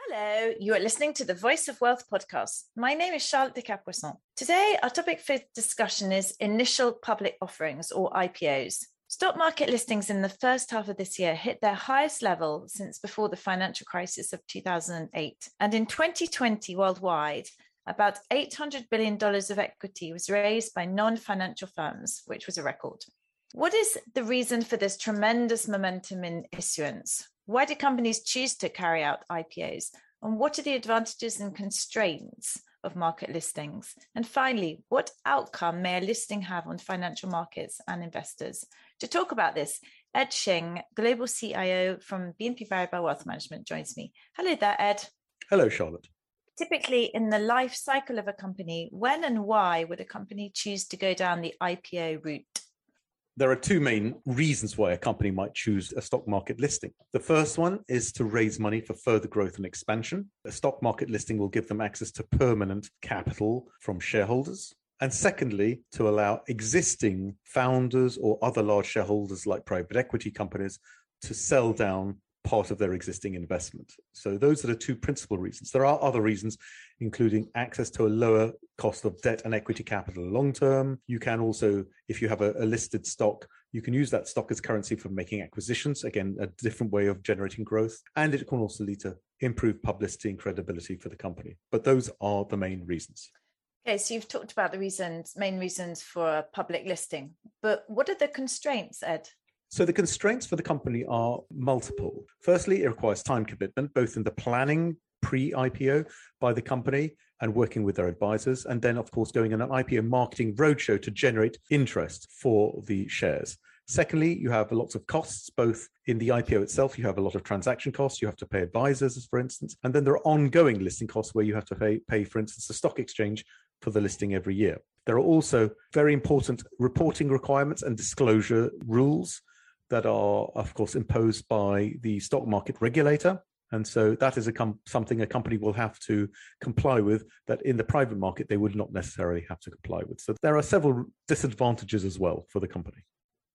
Hello, you are listening to the Voice of Wealth podcast. My name is Charlotte de Capoisson. Today, our topic for discussion is initial public offerings or IPOs. Stock market listings in the first half of this year hit their highest level since before the financial crisis of 2008. And in 2020, worldwide, about $800 billion of equity was raised by non financial firms, which was a record. What is the reason for this tremendous momentum in issuance? Why do companies choose to carry out IPOs? And what are the advantages and constraints of market listings? And finally, what outcome may a listing have on financial markets and investors? To talk about this, Ed Shing, Global CIO from BNP Paribas Wealth Management, joins me. Hello there, Ed. Hello, Charlotte. Typically, in the life cycle of a company, when and why would a company choose to go down the IPO route? There are two main reasons why a company might choose a stock market listing. The first one is to raise money for further growth and expansion. A stock market listing will give them access to permanent capital from shareholders. And secondly, to allow existing founders or other large shareholders like private equity companies to sell down part of their existing investment. So those are the two principal reasons. There are other reasons, including access to a lower cost of debt and equity capital long term. You can also, if you have a, a, listed stock, you can use that stock as currency for making acquisitions. Again, a different way of generating growth. And it can also lead to improved publicity and credibility for the company. But those are the main reasons. Okay, so you've talked about the reasons, main reasons for a public listing, but what are the constraints, Ed? So the constraints for the company are multiple. Firstly, it requires time commitment, both in the planning pre-IPO by the company and working with their advisors, and then of course going on an IPO marketing roadshow to generate interest for the shares. Secondly, you have lots of costs, both in the IPO itself, you have a lot of transaction costs, you have to pay advisors, for instance, and then there are ongoing listing costs where you have to pay, pay for instance, the stock exchange for the listing every year. There are also very important reporting requirements and disclosure rules that are, of course, imposed by the stock market regulator. And so that is a com- something a company will have to comply with that in the private market they would not necessarily have to comply with. So there are several disadvantages as well for the company.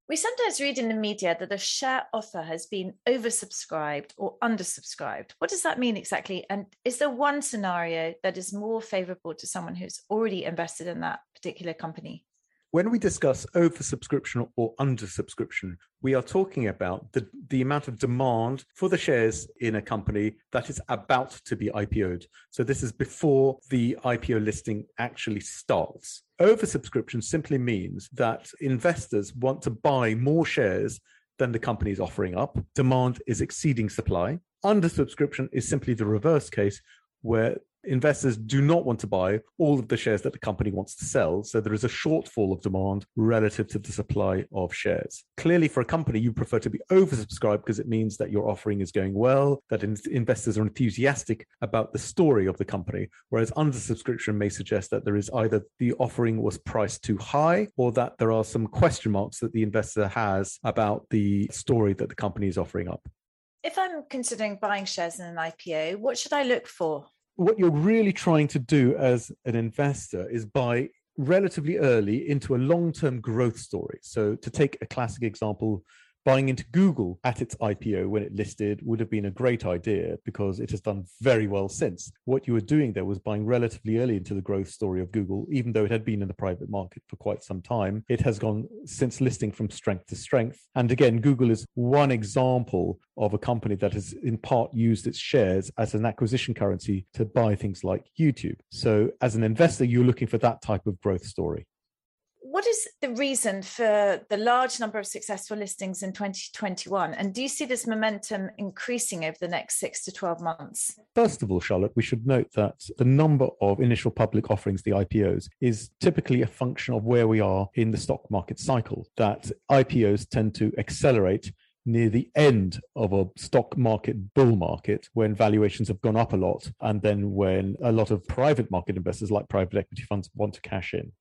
We sometimes read in the media that a share offer has been oversubscribed or undersubscribed. What does that mean exactly? And is there one scenario that is more favorable to someone who's already invested in that particular company? When we discuss oversubscription or undersubscription, we are talking about the, the amount of demand for the shares in a company that is about to be IPO'd. So this is before the IPO listing actually starts. Oversubscription simply means that investors want to buy more shares than the company is offering up. Demand is exceeding supply. Undersubscription is simply the reverse case where investors do not want to buy all of the shares that the company wants to sell. So there is a shortfall of demand relative to the supply of shares. Clearly, for a company, you prefer to be oversubscribed because it means that your offering is going well, that in- investors are enthusiastic about the story of the company. Whereas undersubscription may suggest that there is either the offering was priced too high or that there are some question marks that the investor has about the story that the company is offering up. If I'm considering buying shares in an IPO, what should I look for? What you're really trying to do as an investor is buy relatively early into a long term growth story. So, to take a classic example, buying into Google at its IPO when it listed would have been a great idea because it has done very well since. What you were doing there was buying relatively early into the growth story of Google, even though it had been in the private market for quite some time. It has gone since listing from strength to strength. And again, Google is one example of a company that has in part used its shares as an acquisition currency to buy things like YouTube. So, as an investor, you're looking for that type of growth story what is the reason for the large number of successful listings in 2021? And do you see this momentum increasing over the next six to 12 months? First of all, Charlotte, we should note that the number of initial public offerings, the IPOs, is typically a function of where we are in the stock market cycle, that IPOs tend to accelerate near the end of a stock market bull market when valuations have gone up a lot and then when a lot of private market investors like private equity funds want to cash in.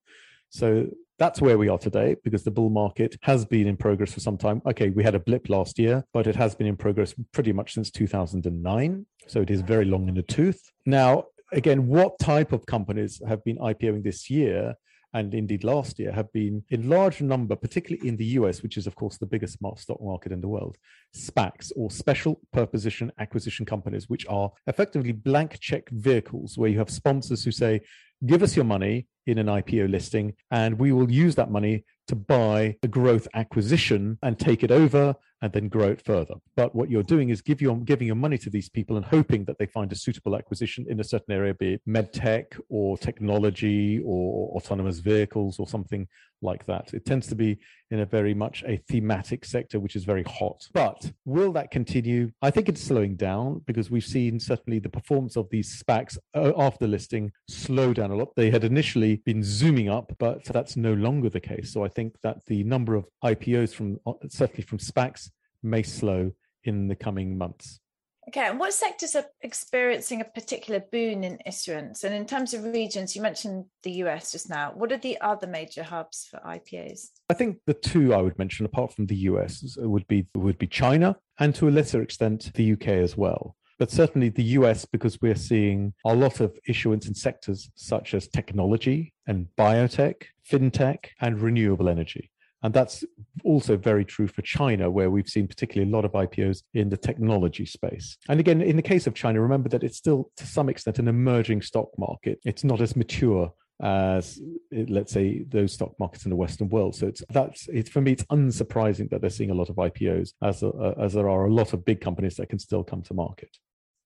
So that's where we are today because the bull market has been in progress for some time. Okay, we had a blip last year, but it has been in progress pretty much since 2009. So it is very long in the tooth. Now, again, what type of companies have been IPOing this year? and indeed last year have been in large number, particularly in the US, which is, of course, the biggest stock market in the world, SPACs or special purposition acquisition companies, which are effectively blank check vehicles where you have sponsors who say, give us your money in an IPO listing, and we will use that money to buy a growth acquisition and take it over and then grow it further. But what you're doing is give your, giving your money to these people and hoping that they find a suitable acquisition in a certain area, be it medtech or technology or autonomous vehicles or something like that. It tends to be in a very much a thematic sector, which is very hot. But will that continue? I think it's slowing down because we've seen certainly the performance of these SPACs uh, after listing slow down a lot. They had initially been zooming up, but that's no longer the case. So I think that the number of IPOs from uh, certainly from SPACs may slow in the coming months. Okay, and what sectors are experiencing a particular boon in issuance? And in terms of regions, you mentioned the US just now. What are the other major hubs for IPOs? I think the two I would mention, apart from the US, would be would be China and to a lesser extent the UK as well. But certainly the US, because we're seeing a lot of issuance in sectors such as technology and biotech, fintech, and renewable energy. And that's also very true for China, where we've seen particularly a lot of IPOs in the technology space. And again, in the case of China, remember that it's still to some extent an emerging stock market. It's not as mature as let's say those stock markets in the western world so it's that's it's for me it's unsurprising that they're seeing a lot of ipos as a, as there are a lot of big companies that can still come to market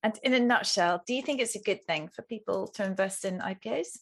and in a nutshell do you think it's a good thing for people to invest in ipos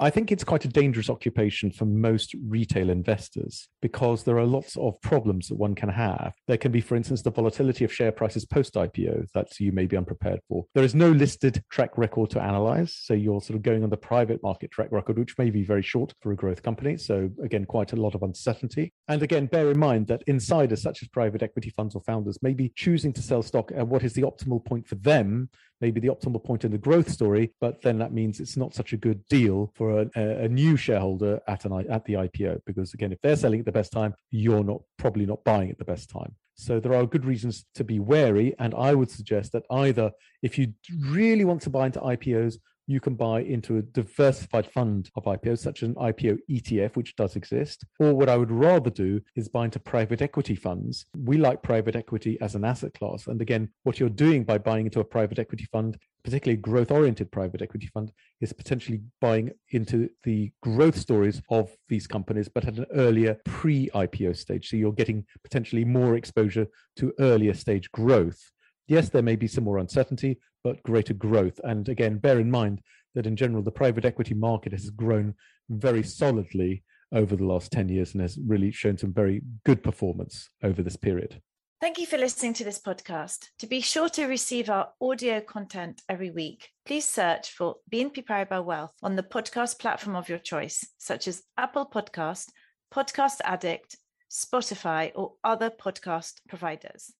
I think it's quite a dangerous occupation for most retail investors because there are lots of problems that one can have. There can be, for instance, the volatility of share prices post IPO that you may be unprepared for. There is no listed track record to analyze. So you're sort of going on the private market track record, which may be very short for a growth company. So, again, quite a lot of uncertainty. And again, bear in mind that insiders, such as private equity funds or founders, may be choosing to sell stock at what is the optimal point for them maybe the optimal point in the growth story, but then that means it's not such a good deal for a, a, new shareholder at an at the IPO because again, if they're selling at the best time, you're not probably not buying at the best time. So there are good reasons to be wary, and I would suggest that either if you really want to buy into IPOs, you can buy into a diversified fund of IPOs, such as an IPO ETF, which does exist. Or what I would rather do is buy into private equity funds. We like private equity as an asset class. And again, what you're doing by buying into a private equity fund, particularly growth oriented private equity fund, is potentially buying into the growth stories of these companies, but at an earlier pre IPO stage. So you're getting potentially more exposure to earlier stage growth. Yes, there may be some more uncertainty, but greater growth. And again, bear in mind that in general, the private equity market has grown very solidly over the last 10 years and has really shown some very good performance over this period. Thank you for listening to this podcast. To be sure to receive our audio content every week, please search for BNP Paribas Wealth on the podcast platform of your choice, such as Apple Podcast, Podcast Addict, Spotify, or other podcast providers.